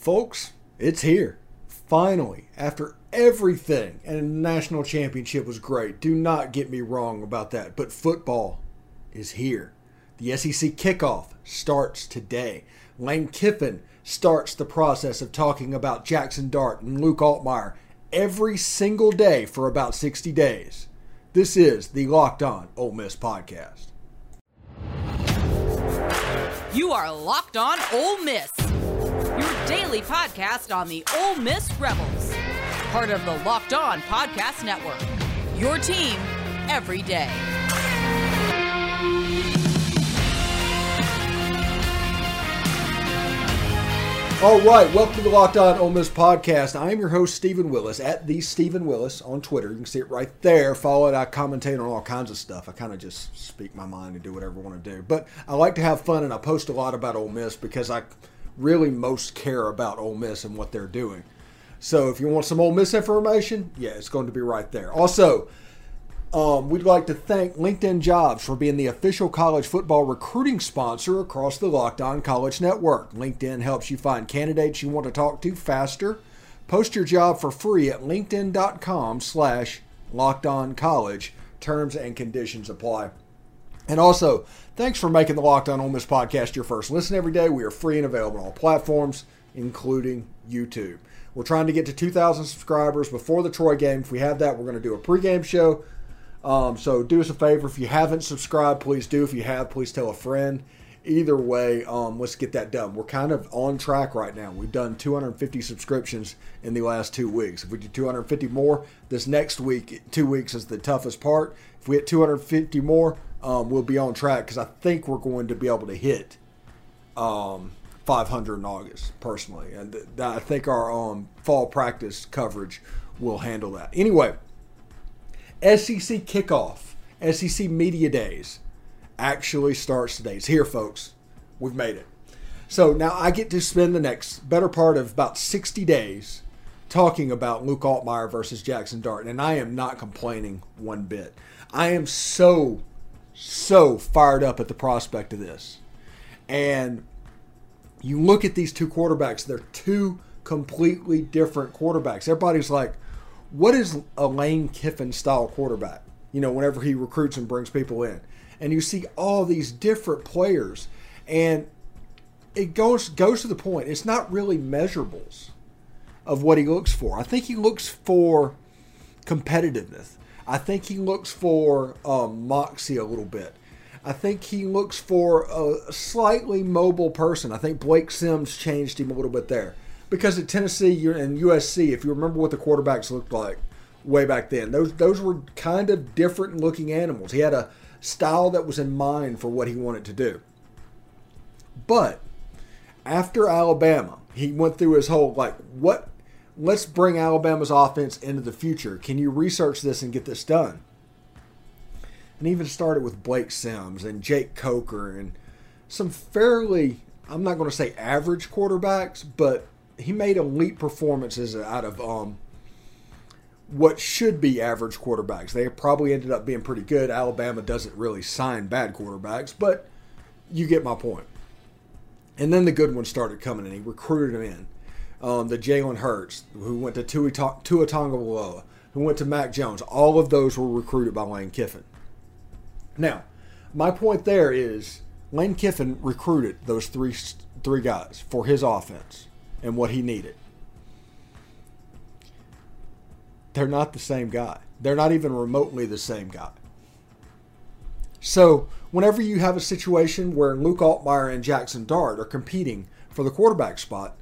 Folks, it's here. Finally, after everything, and national championship was great. Do not get me wrong about that, but football is here. The SEC kickoff starts today. Lane Kiffin starts the process of talking about Jackson Dart and Luke Altmyer every single day for about 60 days. This is the Locked On Ole Miss podcast. You are Locked On Ole Miss, daily podcast on the Ole Miss Rebels, part of the Locked On Podcast Network. Your team every day. All right, welcome to the Locked On Ole Miss podcast. I am your host, Stephen Willis, at the Stephen Willis on Twitter. You can see it right there. Follow it. I commentate on all kinds of stuff. I kind of just speak my mind and do whatever I want to do. But I like to have fun, and I post a lot about Ole Miss because I really most care about Ole Miss and what they're doing. So if you want some Ole Miss information, yeah, it's going to be right there. Also, um, we'd like to thank LinkedIn Jobs for being the official college football recruiting sponsor across the Locked On College Network. LinkedIn helps you find candidates you want to talk to faster. Post your job for free at linkedin.com slash locked on college. Terms and conditions apply. And also, thanks for making the Locked On Ole Miss podcast your first listen every day. We are free and available on all platforms, including YouTube. We're trying to get to 2,000 subscribers before the Troy game. If we have that, we're going to do a pregame show um, so do us a favor if you haven't subscribed, please do. If you have, please tell a friend. Either way, um, let's get that done. We're kind of on track right now. We've done 250 subscriptions in the last two weeks. If we do 250 more, this next week, two weeks is the toughest part. If we hit 250 more, um, we'll be on track because I think we're going to be able to hit um, 500 in August, personally. And th- I think our um, fall practice coverage will handle that. Anyway, SEC kickoff, SEC Media Days actually starts today. It's here, folks. We've made it. So now I get to spend the next better part of about 60 days talking about Luke Altmyer versus Jackson Dart, and I am not complaining one bit. I am so, so fired up at the prospect of this. And you look at these two quarterbacks, they're two completely different quarterbacks. Everybody's like, what is a Lane Kiffin style quarterback? You know, whenever he recruits and brings people in, and you see all these different players, and it goes goes to the point. It's not really measurables of what he looks for. I think he looks for competitiveness. I think he looks for um, moxie a little bit. I think he looks for a slightly mobile person. I think Blake Sims changed him a little bit there because at Tennessee and USC, if you remember what the quarterbacks looked like way back then, those those were kind of different looking animals. He had a style that was in mind for what he wanted to do. But after Alabama, he went through his whole like what let's bring Alabama's offense into the future. Can you research this and get this done? And even started with Blake Sims and Jake Coker and some fairly I'm not going to say average quarterbacks, but he made elite performances out of um, what should be average quarterbacks. They probably ended up being pretty good. Alabama doesn't really sign bad quarterbacks, but you get my point. And then the good ones started coming and He recruited them in. Um, the Jalen Hurts, who went to Tua, Tua Tagovailoa, who went to Mac Jones. All of those were recruited by Lane Kiffin. Now, my point there is Lane Kiffin recruited those three three guys for his offense and what he needed. They're not the same guy. They're not even remotely the same guy. So, whenever you have a situation where Luke Altmyer and Jackson Dart are competing for the quarterback spot,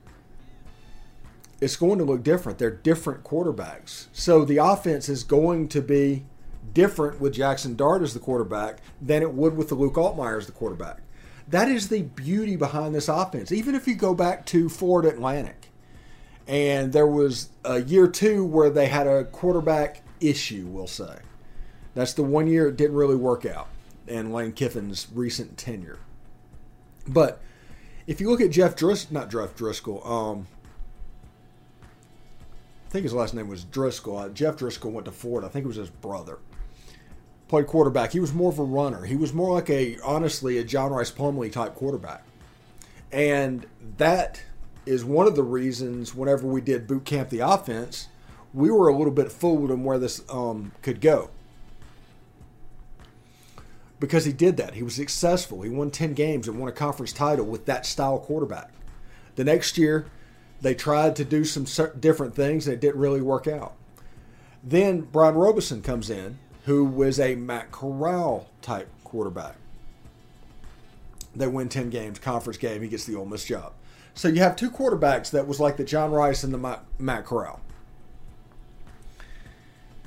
it's going to look different. They're different quarterbacks. So, the offense is going to be different with Jackson Dart as the quarterback than it would with the Luke Altmyer as the quarterback. That is the beauty behind this offense. Even if you go back to Ford Atlantic, and there was a year two where they had a quarterback issue, we'll say. That's the one year it didn't really work out in Lane Kiffin's recent tenure. But if you look at Jeff Driskel, not Jeff Driskel, um, I think his last name was Driskel. Uh, Jeff Driskel went to Ford. I think it was his brother played quarterback. He was more of a runner. He was more like a honestly a John Rice Plumlee type quarterback, and that is one of the reasons whenever we did boot camp the offense, we were a little bit fooled on where this um, could go. Because he did that. He was successful. He won 10 games and won a conference title with that style quarterback. The next year, they tried to do some different things it didn't really work out. Then Brian Robison comes in, who was a Matt Corral type quarterback. They win 10 games, conference game, he gets the Ole Miss job. So you have two quarterbacks that was like the John Rice and the Matt Corral.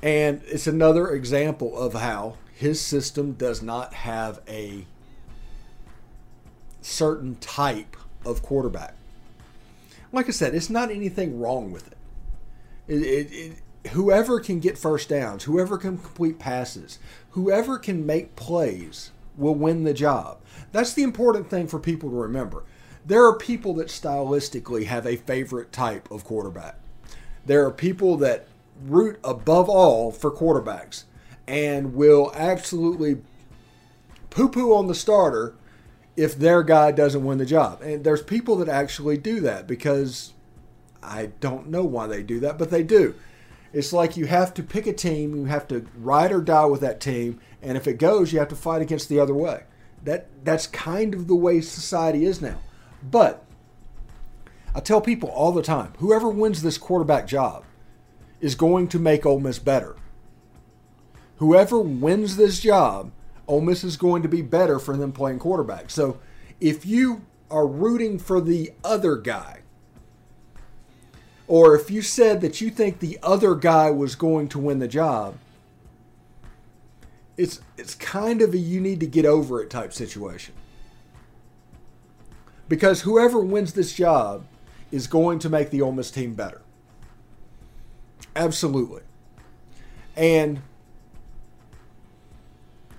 And it's another example of how his system does not have a certain type of quarterback. Like I said, it's not anything wrong with it. It, it, it. Whoever can get first downs, whoever can complete passes, whoever can make plays will win the job. That's the important thing for people to remember. There are people that stylistically have a favorite type of quarterback. There are people that root above all for quarterbacks and will absolutely poo poo on the starter if their guy doesn't win the job. And there's people that actually do that because I don't know why they do that, but they do. It's like you have to pick a team, you have to ride or die with that team, and if it goes, you have to fight against the other way. That that's kind of the way society is now. But I tell people all the time, whoever wins this quarterback job is going to make Ole Miss better. Whoever wins this job Ole Miss is going to be better for them playing quarterback. So if you are rooting for the other guy, or if you said that you think the other guy was going to win the job, it's it's kind of a you need to get over it type situation. Because whoever wins this job is going to make the Ole Miss team better. Absolutely. And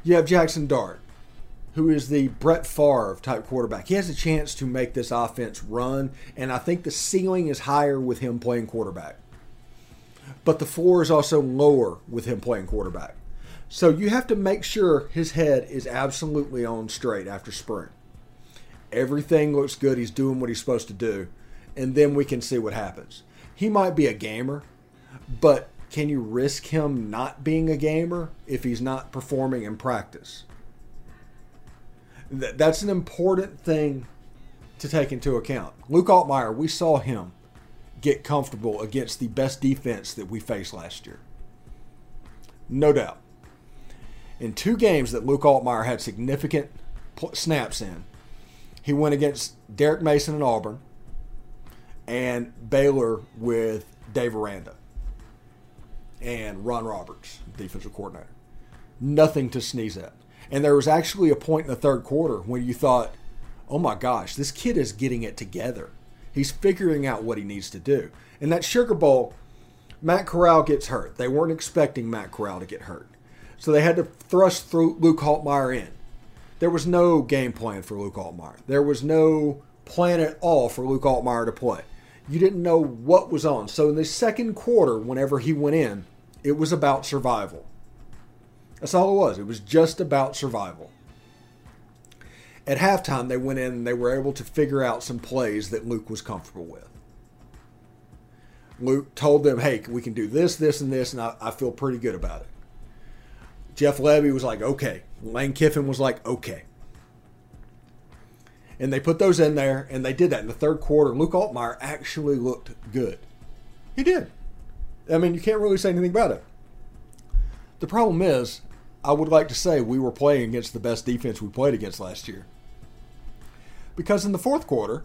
you have Jackson Dart, who is the Brett Favre type quarterback. He has a chance to make this offense run, and I think the ceiling is higher with him playing quarterback. But the floor is also lower with him playing quarterback. So you have to make sure his head is absolutely on straight after spring. Everything looks good. He's doing what he's supposed to do. And then we can see what happens. He might be a gamer, but can you risk him not being a gamer if he's not performing in practice? That's an important thing to take into account. Luke Altmyer, we saw him get comfortable against the best defense that we faced last year. No doubt. In two games that Luke Altmyer had significant snaps in, he went against Derek Mason and Auburn and Baylor with Dave Aranda and Ron Roberts, defensive coordinator. Nothing to sneeze at. And there was actually a point in the third quarter when you thought, oh my gosh, this kid is getting it together. He's figuring out what he needs to do. And that Sugar Bowl, Matt Corral gets hurt. They weren't expecting Matt Corral to get hurt. So they had to thrust through Luke Altmyer in. There was no game plan for Luke Altmyer. There was no plan at all for Luke Altmyer to play. You didn't know what was on. So in the second quarter, whenever he went in, it was about survival. That's all it was. It was just about survival. At halftime, they went in and they were able to figure out some plays that Luke was comfortable with. Luke told them, hey, we can do this, this, and this, and I, I feel pretty good about it. Jeff Lebby was like, okay. Lane Kiffin was like, okay. And they put those in there, and they did that in the third quarter. Luke Altmyer actually looked good. He did. I mean, you can't really say anything about it. The problem is, I would like to say we were playing against the best defense we played against last year. Because in the fourth quarter,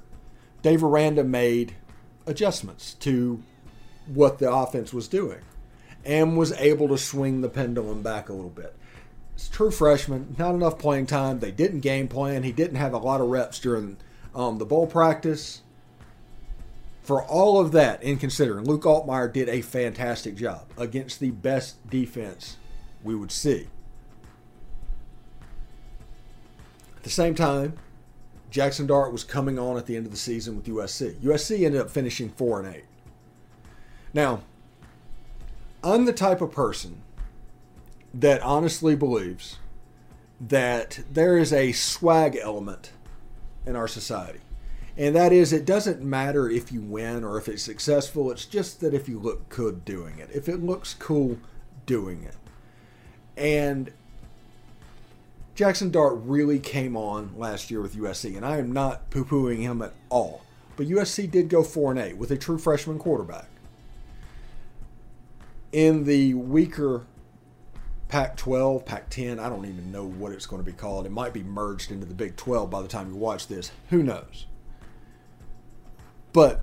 Dave Aranda made adjustments to what the offense was doing and was able to swing the pendulum back a little bit. It's true freshman, not enough playing time. They didn't game plan. He didn't have a lot of reps during um, the bowl practice for all of that in considering, Luke Altmyer did a fantastic job against the best defense we would see. At the same time, Jackson Dart was coming on at the end of the season with USC. USC ended up finishing 4 and 8. Now, I'm the type of person that honestly believes that there is a swag element in our society And that is, it doesn't matter if you win or if it's successful. It's just that if you look good doing it, if it looks cool doing it. And Jackson Dart really came on last year with USC, and I am not poo pooing him at all. But USC did go 4 and 8 with a true freshman quarterback. In the weaker Pac 12, Pac 10, I don't even know what it's going to be called. It might be merged into the Big 12 by the time you watch this. Who knows? But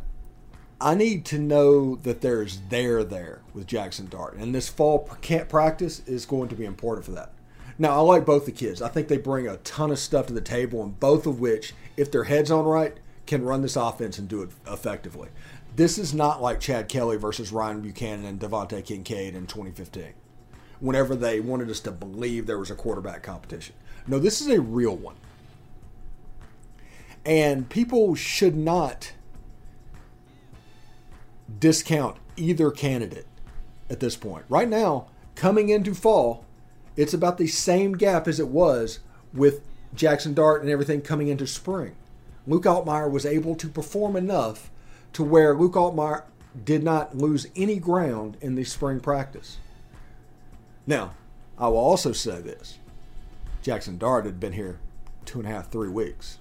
I need to know that there's there there with Jackson Dart. And this fall camp practice is going to be important for that. Now, I like both the kids. I think they bring a ton of stuff to the table, and both of which, if their head's on right, can run this offense and do it effectively. This is not like Chad Kelly versus Ryan Buchanan and DeVante Kincade in 2015, whenever they wanted us to believe there was a quarterback competition. No, this is a real one. And people should not discount either candidate at this point. Right now, coming into fall, it's about the same gap as it was with Jackson Dart and everything coming into spring. Luke Altmyer was able to perform enough to where Luke Altmyer did not lose any ground in the spring practice. Now, I will also say this Jackson Dart had been here two and a half, three weeks.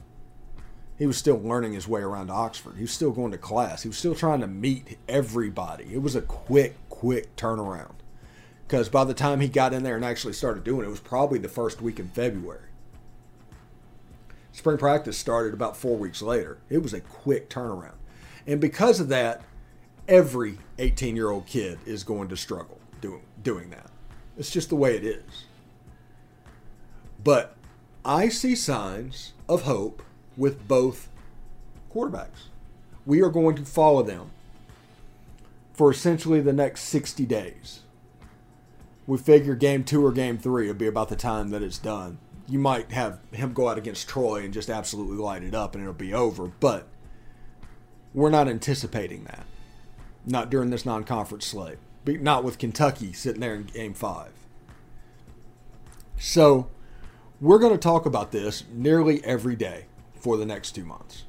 He was still learning his way around Oxford. He was still going to class. He was still trying to meet everybody. It was a quick, quick turnaround. Because by the time he got in there and actually started doing it, it was probably the first week in February. Spring practice started about four weeks later. It was a quick turnaround. And because of that, every 18 year old kid is going to struggle doing, doing that. It's just the way it is. But I see signs of hope with both quarterbacks. We are going to follow them for essentially the next 60 days. We figure game two or game three will be about the time that it's done. You might have him go out against Troy and just absolutely light it up and it'll be over, but we're not anticipating that. Not during this non conference slate. But Not with Kentucky sitting there in game five. So, we're going to talk about this nearly every day for the next two months.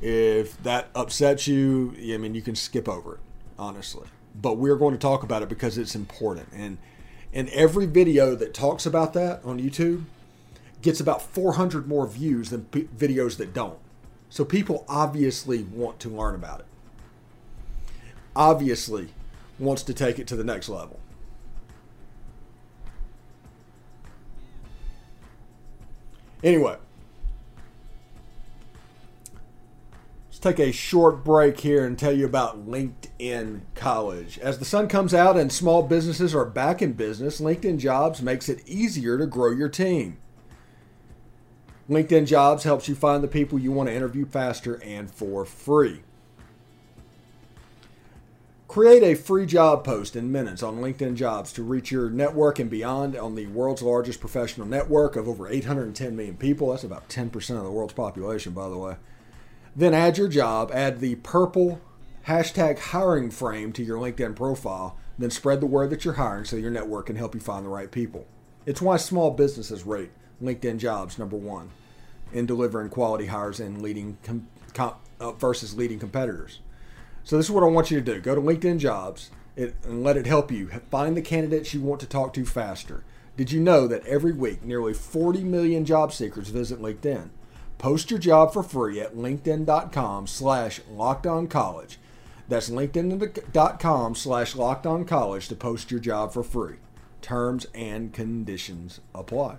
If that upsets you, I mean, you can skip over it, honestly. But we're going to talk about it because it's important. And and every video that talks about that on YouTube gets about 400 more views than p- videos that don't. So people obviously want to learn about it. Obviously wants to take it to the next level. Anyway, take a short break here and tell you about LinkedIn College. As the sun comes out and small businesses are back in business, LinkedIn Jobs makes it easier to grow your team. LinkedIn Jobs helps you find the people you want to interview faster and for free. Create a free job post in minutes on LinkedIn Jobs to reach your network and beyond on the world's largest professional network of over 810 million people. That's about 10% of the world's population, by the way. Then add your job, add the purple hashtag hiring frame to your LinkedIn profile, then spread the word that you're hiring so your network can help you find the right people. It's why small businesses rate LinkedIn jobs number one in delivering quality hires and leading com- com- uh, versus leading competitors. So this is what I want you to do: go to LinkedIn Jobs it, and let it help you find the candidates you want to talk to faster. Did you know that every week nearly 40 million job seekers visit LinkedIn? Post your job for free at linkedin.com slash college. That's linkedin.com slash college to post your job for free. Terms and conditions apply.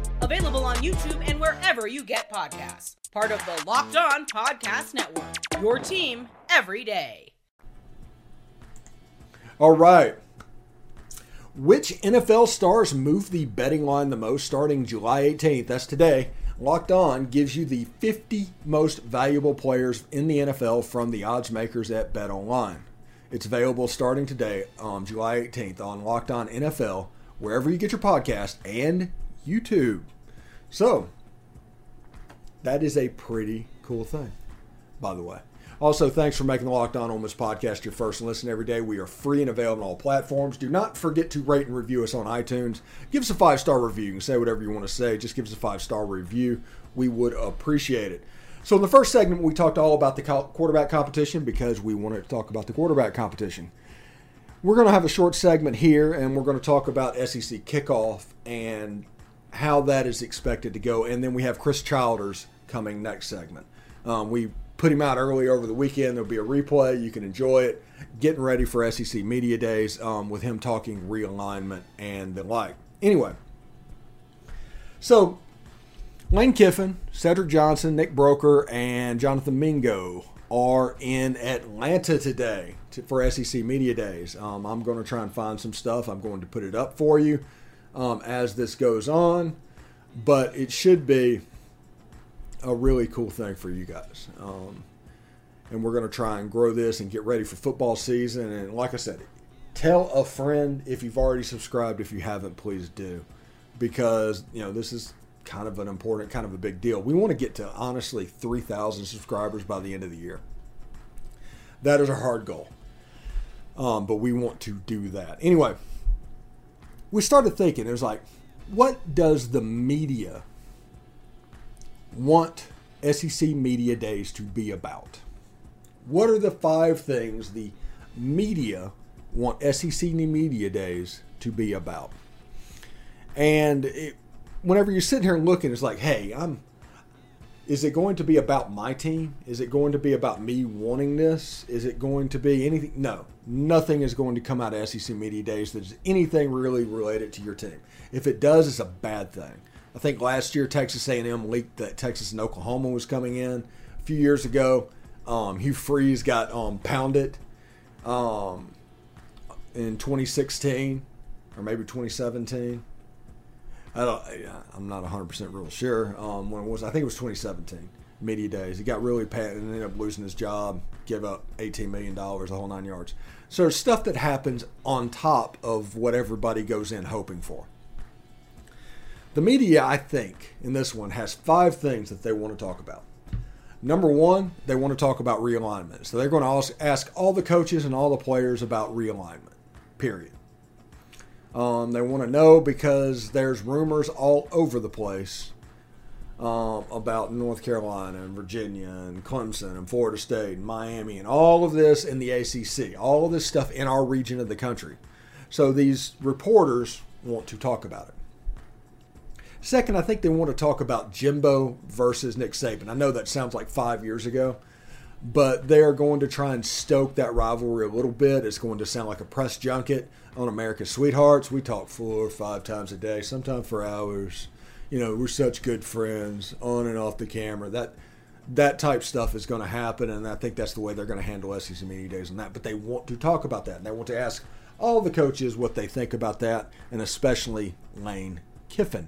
Available on YouTube and wherever you get podcasts. Part of the Locked On Podcast Network. Your team every day. All right. Which NFL stars move the betting line the most starting July 18th? That's today. Locked On gives you the 50 most valuable players in the NFL from the odds makers at Bet Online. It's available starting today on July 18th on Locked On NFL, wherever you get your podcast, and YouTube. So, that is a pretty cool thing, by the way. Also, thanks for making the Locked On Ole Miss podcast your first and listen every day. We are free and available on all platforms. Do not forget to rate and review us on iTunes. Give us a five star review. You can say whatever you want to say. Just give us a five star review. We would appreciate it. So, in the first segment, we talked all about the quarterback competition because we wanted to talk about the quarterback competition. We're going to have a short segment here, and we're going to talk about SEC kickoff and how that is expected to go. And then we have Chris Childers coming next segment. Um, we put him out early over the weekend. There'll be a replay. You can enjoy it. Getting ready for SEC Media Days um, with him talking realignment and the like. Anyway, so Lane Kiffin, Cedric Johnson, Nick Broeker, and Jonathan Mingo are in Atlanta today to, for SEC Media Days. Um, I'm going to try and find some stuff. I'm going to put it up for you um, as this goes on, but it should be a really cool thing for you guys. Um, and we're going to try and grow this and get ready for football season. And like I said, tell a friend if you've already subscribed. If you haven't, please do, because you know this is kind of an important, kind of a big deal. We want to get to honestly 3,000 subscribers by the end of the year. That is a hard goal, um, but we want to do that anyway. We started thinking it was like, what does the media want SEC Media Days to be about? What are the five things the media want SEC Media Days to be about? And it, whenever you're sitting here and looking, it's like, hey, I'm. Is it going to be about my team? Is it going to be about me wanting this? Is it going to be anything? No, nothing is going to come out of SEC Media Days that is anything really related to your team. If it does, it's a bad thing. I think last year Texas A&M leaked that Texas and Oklahoma was coming in. A few years ago, um, Hugh Freeze got um, pounded um, in 2016 or maybe 2017. I don't, I'm not 100% real sure um, when it was. I think it was 2017 media days. He got really pat and ended up losing his job, gave up $18 million, the whole nine yards. So stuff that happens on top of what everybody goes in hoping for. The media, I think, in this one has five things that they want to talk about. Number one, they want to talk about realignment. So they're going to ask all the coaches and all the players about realignment, period. Um, they want to know because there's rumors all over the place um, about North Carolina and Virginia and Clemson and Florida State and Miami and all of this in the ACC, all of this stuff in our region of the country. So these reporters want to talk about it. Second, I think they want to talk about Jimbo versus Nick Saban. I know that sounds like five years ago, but they are going to try and stoke that rivalry a little bit. It's going to sound like a press junket on America's Sweethearts. We talk four or five times a day, sometimes for hours. You know, we're such good friends on and off the camera. That that type stuff is going to happen, and I think that's the way they're going to handle SEC media days and that. But they want to talk about that, and they want to ask all the coaches what they think about that, and especially Lane Kiffin.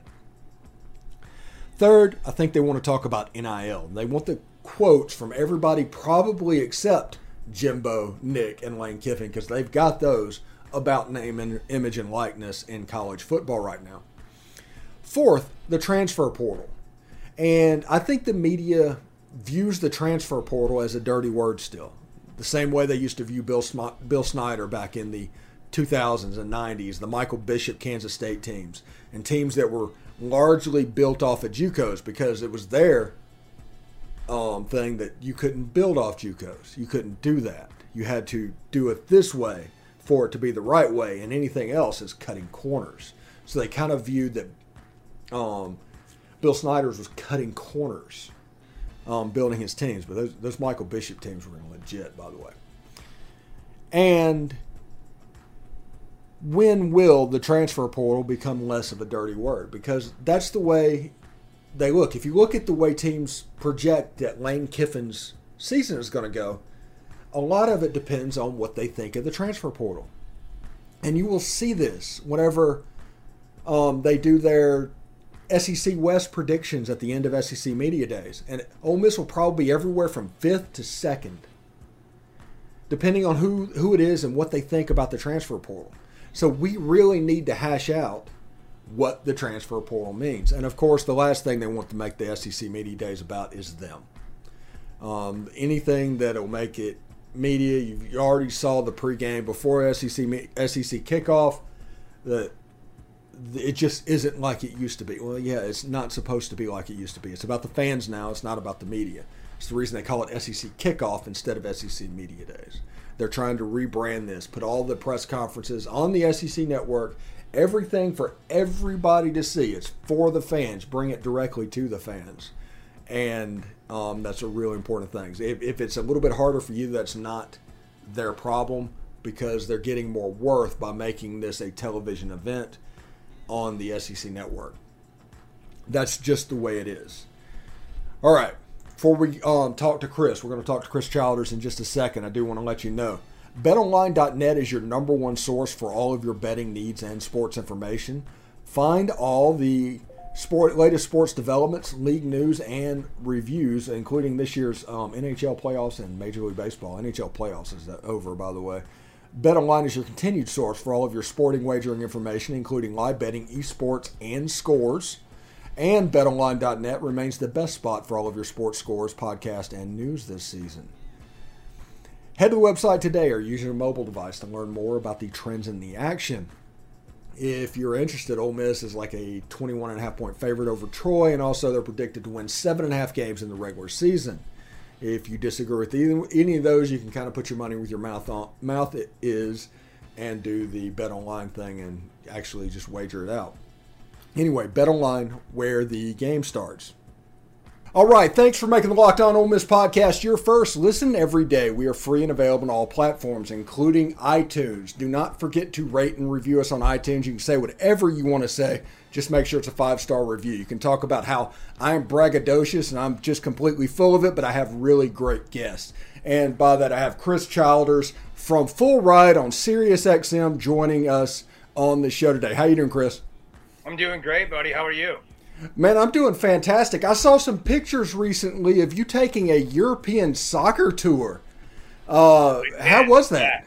Third, I think they want to talk about NIL. They want the quotes from everybody, probably except Jimbo, Nick, and Lane Kiffin, because they've got those about name and image and likeness in college football right now. Fourth, the transfer portal. And I think the media views the transfer portal as a dirty word still. The same way they used to view Bill, Bill Snyder back in the 2000s and 90s, the Michael Bishop Kansas State teams, and teams that were largely built off of JUCOs because it was their um, thing that you couldn't build off JUCOs. You couldn't do that. You had to do it this way for it to be the right way, and anything else is cutting corners. So they kind of viewed that um, Bill Snyder's was cutting corners, um, building his teams. But those, those Michael Bishop teams were legit, by the way. And when will the transfer portal become less of a dirty word? Because that's the way they look. If you look at the way teams project that Lane Kiffin's season is going to go, a lot of it depends on what they think of the transfer portal. And you will see this whenever um, they do their SEC West predictions at the end of SEC Media Days, and Ole Miss will probably be everywhere from fifth to second, depending on who who it is and what they think about the transfer portal. So we really need to hash out what the transfer portal means. And of course, the last thing they want to make the SEC Media Days about is them. Um, anything that will make it media, you already saw the pregame before SEC SEC kickoff. That it just isn't like it used to be. Well, yeah, it's not supposed to be like it used to be. It's about the fans now. It's not about the media. It's the reason they call it SEC kickoff instead of SEC media days. They're trying to rebrand this, put all the press conferences on the SEC network, everything for everybody to see. It's for the fans. Bring it directly to the fans, and um, that's a really important thing. If, if it's a little bit harder for you, that's not their problem because they're getting more worth by making this a television event on the SEC network. That's just the way it is. All right. Before we um, talk to Chris, we're going to talk to Chris Childers in just a second. I do want to let you know BetOnline.net is your number one source for all of your betting needs and sports information. Find all the sport latest sports developments, league news, and reviews, including this year's um, NHL playoffs and Major League Baseball. NHL playoffs is over, by the way. BetOnline is your continued source for all of your sporting wagering information, including live betting, esports, and scores. And betonline.net remains the best spot for all of your sports scores, podcast, and news this season. Head to the website today or use your mobile device to learn more about the trends in the action. If you're interested, Ole Miss is like a 21 and a half point favorite over Troy, and also they're predicted to win seven and a half games in the regular season. If you disagree with either, any of those, you can kind of put your money with your mouth on mouth it is, and do the bet online thing and actually just wager it out. Anyway, bet online where the game starts. All right, thanks for making the Locked On Ole Miss podcast your first listen every day. We are free and available on all platforms, including iTunes. Do not forget to rate and review us on iTunes. You can say whatever you want to say just make sure it's a five star review. You can talk about how I'm braggadocious and I'm just completely full of it, but I have really great guests. And by that, I have Chris Childers from Full Ride on Sirius XM joining us on the show today. How you doing, Chris? I'm doing great, buddy. How are you? Man, I'm doing fantastic. I saw some pictures recently of you taking a European soccer tour. Uh, how was that?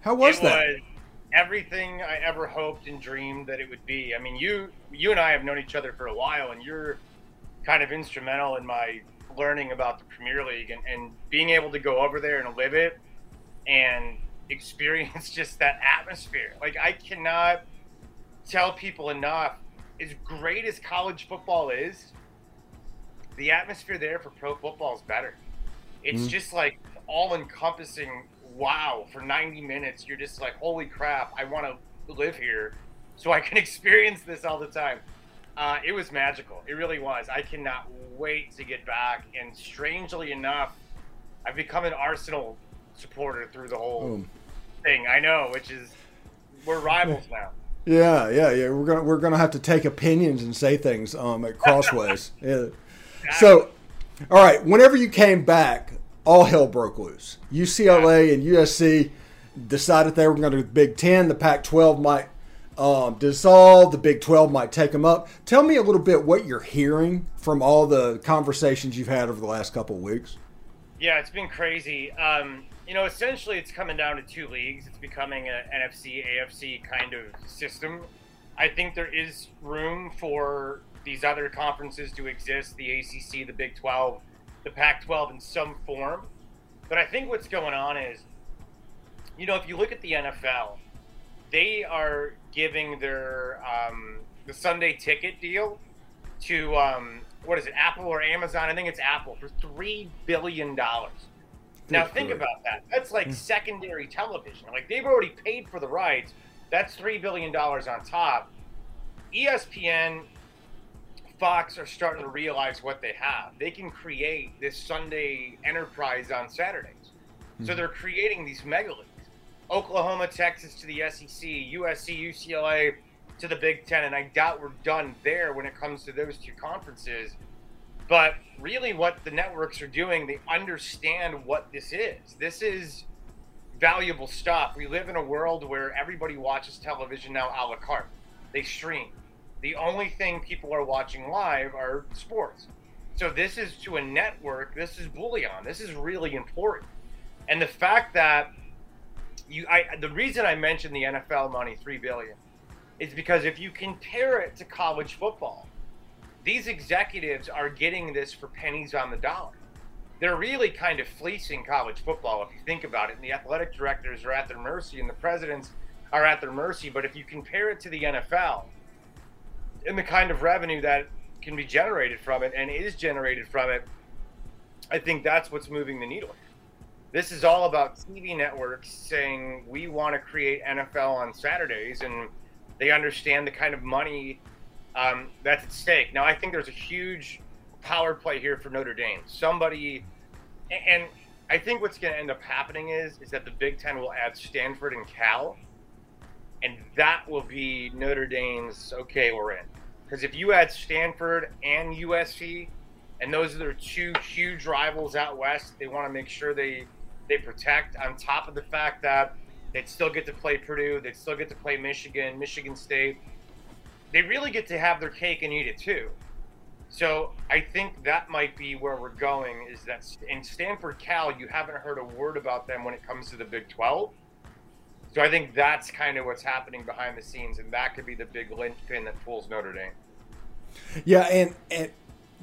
How was it that? Was, everything I ever hoped and dreamed that it would be. I mean, you you and I have known each other for a while, and you're kind of instrumental in my learning about the Premier League and, and being able to go over there and live it and experience just that atmosphere. Like I cannot tell people enough. As great as college football is, the atmosphere there for pro football is better. It's mm-hmm. just like all encompassing wow, for 90 minutes, you're just like, holy crap, I want to live here so I can experience this all the time. Uh, it was magical. It really was. I cannot wait to get back. And strangely enough, I've become an Arsenal supporter through the whole thing. I know, which is we're rivals now. Yeah, yeah, yeah. We're gonna we're gonna have to take opinions and say things um, at crossways. yeah. So, all right. Whenever you came back, all hell broke loose. UCLA and USC decided they were going to do the Big Ten. The Pac 12 might um, dissolve, the Big 12 might take them up. Tell me a little bit what you're hearing from all the conversations you've had over the last couple of weeks. Yeah, it's been crazy. Um, you know, essentially, it's coming down to two leagues. It's becoming an NFC, AFC kind of system. I think there is room for these other conferences to exist the ACC, the Big 12 the Pac 12 in some form. But I think what's going on is, you know, if you look at the NFL, they are giving their um, the Sunday ticket deal to um, what is it, Apple or Amazon? I think it's Apple for three billion dollars. Now think about that. That's like hmm. secondary television. Like they've already paid for the rights. That's three billion dollars on top. ESPN Fox are starting to realize what they have. They can create this Sunday enterprise on Saturdays. Mm-hmm. So hmm. they're creating these mega leagues. Oklahoma, Texas to the SEC, USC, UCLA to the Big Ten. And I doubt we're done there when it comes to those two conferences. But really, what the networks are doing, they understand what this is. This is valuable stuff. We live in a world where everybody watches television now a la carte, they stream The only thing people are watching live are sports. So this is to a network. This is bullion. This is really important. And the fact that you, I, the reason I mentioned the NFL money, three billion, is because if you compare it to college football, these executives are getting this for pennies on the dollar. They're really kind of fleecing college football if you think about it. And the athletic directors are at their mercy, and the presidents are at their mercy. But if you compare it to the NFL and the kind of revenue that can be generated from it and is generated from it, I think that's what's moving the needle. This is all about TV networks saying we want to create NFL on Saturdays, and they understand the kind of money um, that's at stake. Now, I think there's a huge power play here for Notre Dame. Somebody, and I think what's going to end up happening is is that the Big Ten will add Stanford and Cal, and that will be Notre Dame's okay, we're in. Because if you add Stanford and USC, and those are their two huge rivals out west, they want to make sure they they protect. On top of the fact that they'd still get to play Purdue, they'd still get to play Michigan, Michigan State. They really get to have their cake and eat it too. So I think that might be where we're going. Is that in Stanford, Cal, you haven't heard a word about them when it comes to the Big 12. So I think that's kind of what's happening behind the scenes, and that could be the big linchpin that pulls Notre Dame. Yeah, and and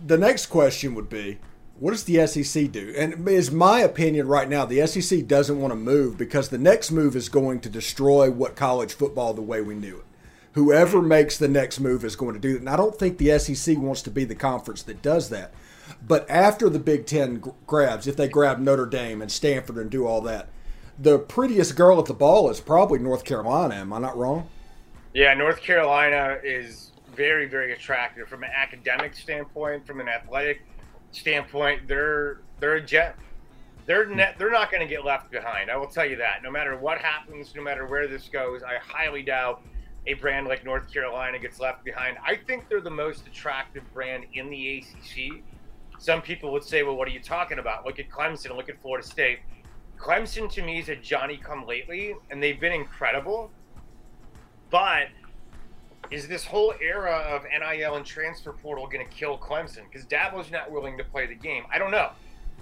the next question would be, what does the SEC do? And is my opinion right now, the SEC doesn't want to move because the next move is going to destroy what college football the way we knew it. Whoever makes the next move is going to do it. And I don't think the SEC wants to be the conference that does that. But after the Big Ten grabs, if they grab Notre Dame and Stanford and do all that, the prettiest girl at the ball is probably North Carolina. Am I not wrong? Yeah, North Carolina is very, very attractive from an academic standpoint, from an athletic standpoint. They're they're a jet. They're hmm. net, they're not going to get left behind. I will tell you that. No matter what happens, no matter where this goes, I highly doubt a brand like North Carolina gets left behind. I think they're the most attractive brand in the ACC. Some people would say, well, what are you talking about? Look at Clemson, look at Florida State. Clemson to me is a Johnny come lately, and they've been incredible. But is this whole era of NIL and transfer portal going to kill Clemson? Because Dabo's not willing to play the game. I don't know.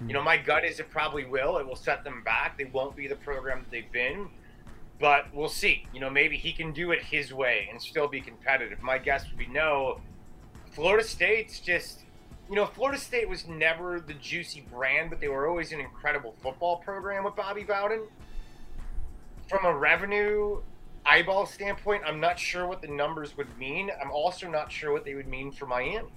You know, hmm. my gut is it probably will. It will set them back. They won't be the program that they've been, but we'll see. You know, maybe he can do it his way and still be competitive. My guess would be no. Florida State's just, you know, Florida State was never the juicy brand, but they were always an incredible football program with Bobby Bowden. From a revenue eyeball standpoint, I'm not sure what the numbers would mean. I'm also not sure what they would mean for Miami.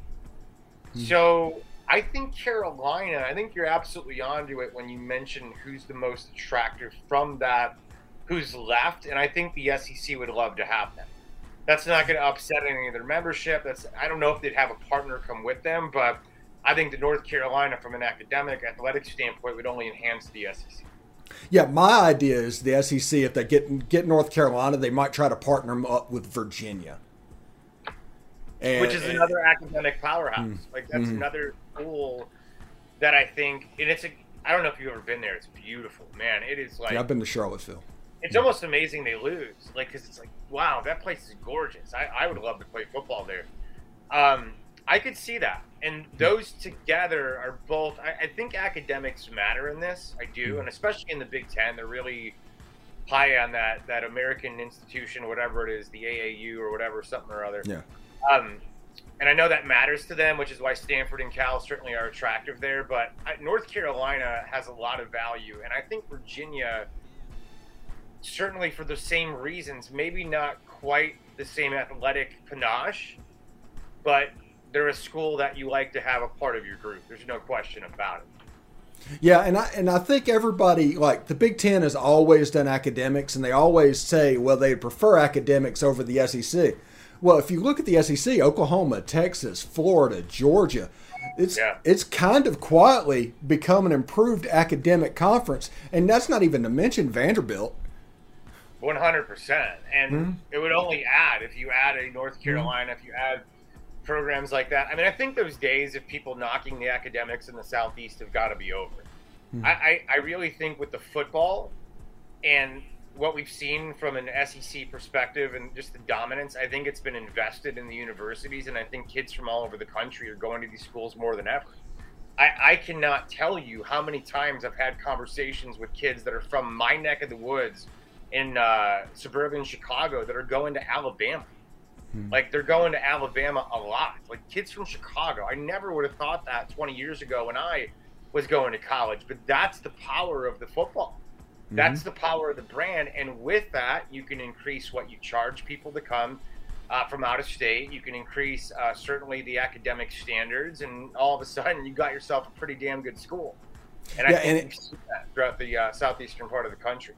Mm. So I think Carolina, I think you're absolutely onto it when you mention who's the most attractive from that, who's left. And I think the SEC would love to have them. That's not going to upset any of their membership. That's I don't know if they'd have a partner come with them, but I think the North Carolina, from an academic, athletic standpoint, would only enhance the SEC. Yeah, my idea is the SEC, if they get get North Carolina, they might try to partner them up with Virginia. And, Which is and, another academic powerhouse. Mm, like that's mm another school that I think, and it's a. I don't know if you've ever been there. It's beautiful, man. It is like. Yeah, I've been to Charlottesville. It's almost amazing they lose, like because it's like, wow, that place is gorgeous. I, I would love to play football there. Um, I could see that. And those together are both, I, I, think academics matter in this. I do. Hmm. And especially in the Big Ten, they're really high on that, that American institution, whatever it is, the AAU or whatever, something or other. Yeah. Um, and I know that matters to them, which is why Stanford and Cal certainly are attractive there. But North Carolina has a lot of value. And I think Virginia, certainly for the same reasons, maybe not quite the same athletic panache, but they're a school that you like to have a part of your group. There's no question about it. Yeah, and I and I think everybody like the Big Ten has always done academics, and they always say, well, they prefer academics over the SEC. Well, if you look at the SEC, Oklahoma, Texas, Florida, Georgia, it's yeah. it's kind of quietly become an improved academic conference, and that's not even to mention Vanderbilt. One hundred percent, and mm-hmm. it would only add if you add a North Carolina, mm-hmm. if you add programs like that. I mean, I think those days of people knocking the academics in the southeast have got to be over. Hmm. I, I, I really think with the football and what we've seen from an SEC perspective and just the dominance, I think it's been invested in the universities, and I think kids from all over the country are going to these schools more than ever. I, I cannot tell you how many times I've had conversations with kids that are from my neck of the woods in uh, suburban Chicago that are going to Alabama. Hmm. Like they're going to Alabama a lot. Like kids from Chicago. I never would have thought that 20 years ago when I was going to college, but that's the power of the football. Mm-hmm. That's the power of the brand. And with that, you can increase what you charge people to come uh, from out of state. You can increase uh, certainly the academic standards, and all of a sudden, you got yourself a pretty damn good school. And I think and it, that throughout the uh, southeastern part of the country.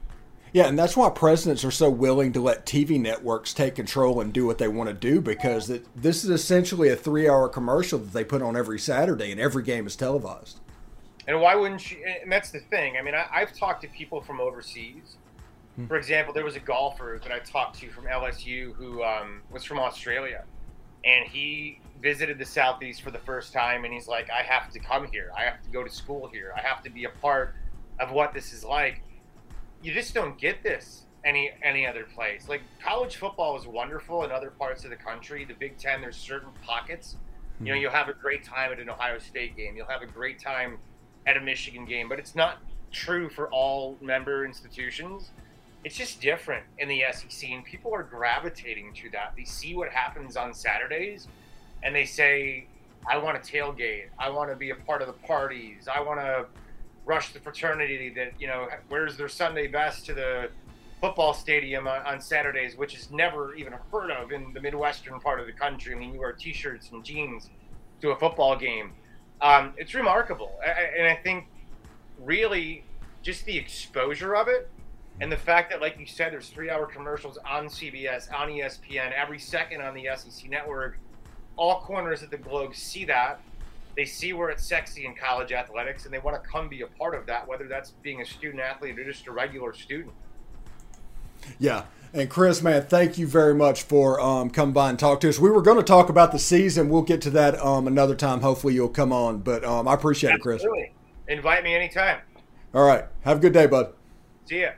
Yeah, and that's why presidents are so willing to let TV networks take control and do what they want to do because it, this is essentially a three-hour commercial that they put on every Saturday, and every game is televised. And why wouldn't you? And that's the thing. I mean, I, have talked to people from overseas. Hmm. For example, there was a golfer that I talked to from LSU who um, was from Australia, and he visited the southeast for the first time, and he's like, "I have to come here. I have to go to school here. I have to be a part of what this is like." You just don't get this any any other place. Like college football is wonderful in other parts of the country. The Big Ten, there's certain pockets. You know, hmm. you'll have a great time at an Ohio State game. You'll have a great time at a Michigan game, but it's not true for all member institutions. It's just different in the SEC, and people are gravitating to that. They see what happens on Saturdays, and they say, "I want to tailgate. I want to be a part of the parties. I want to rush the fraternity that you know wears their Sunday best to the football stadium on, on Saturdays, which is never even heard of in the Midwestern part of the country. I mean, you wear T-shirts and jeans to a football game." Um, it's remarkable, and I think really just the exposure of it, and the fact that, like you said, there's three-hour commercials on CBS, on ESPN, every second on the SEC network. All corners of the globe see that. They see where it's sexy in college athletics, and they want to come be a part of that, whether that's being a student athlete or just a regular student. Yeah, and Chris, man, thank you very much for um, coming by and talk to us. We were going to talk about the season. We'll get to that um, another time. Hopefully, you'll come on. But um, I appreciate Absolutely. it, Chris. Invite me anytime. All right. Have a good day, bud. See ya.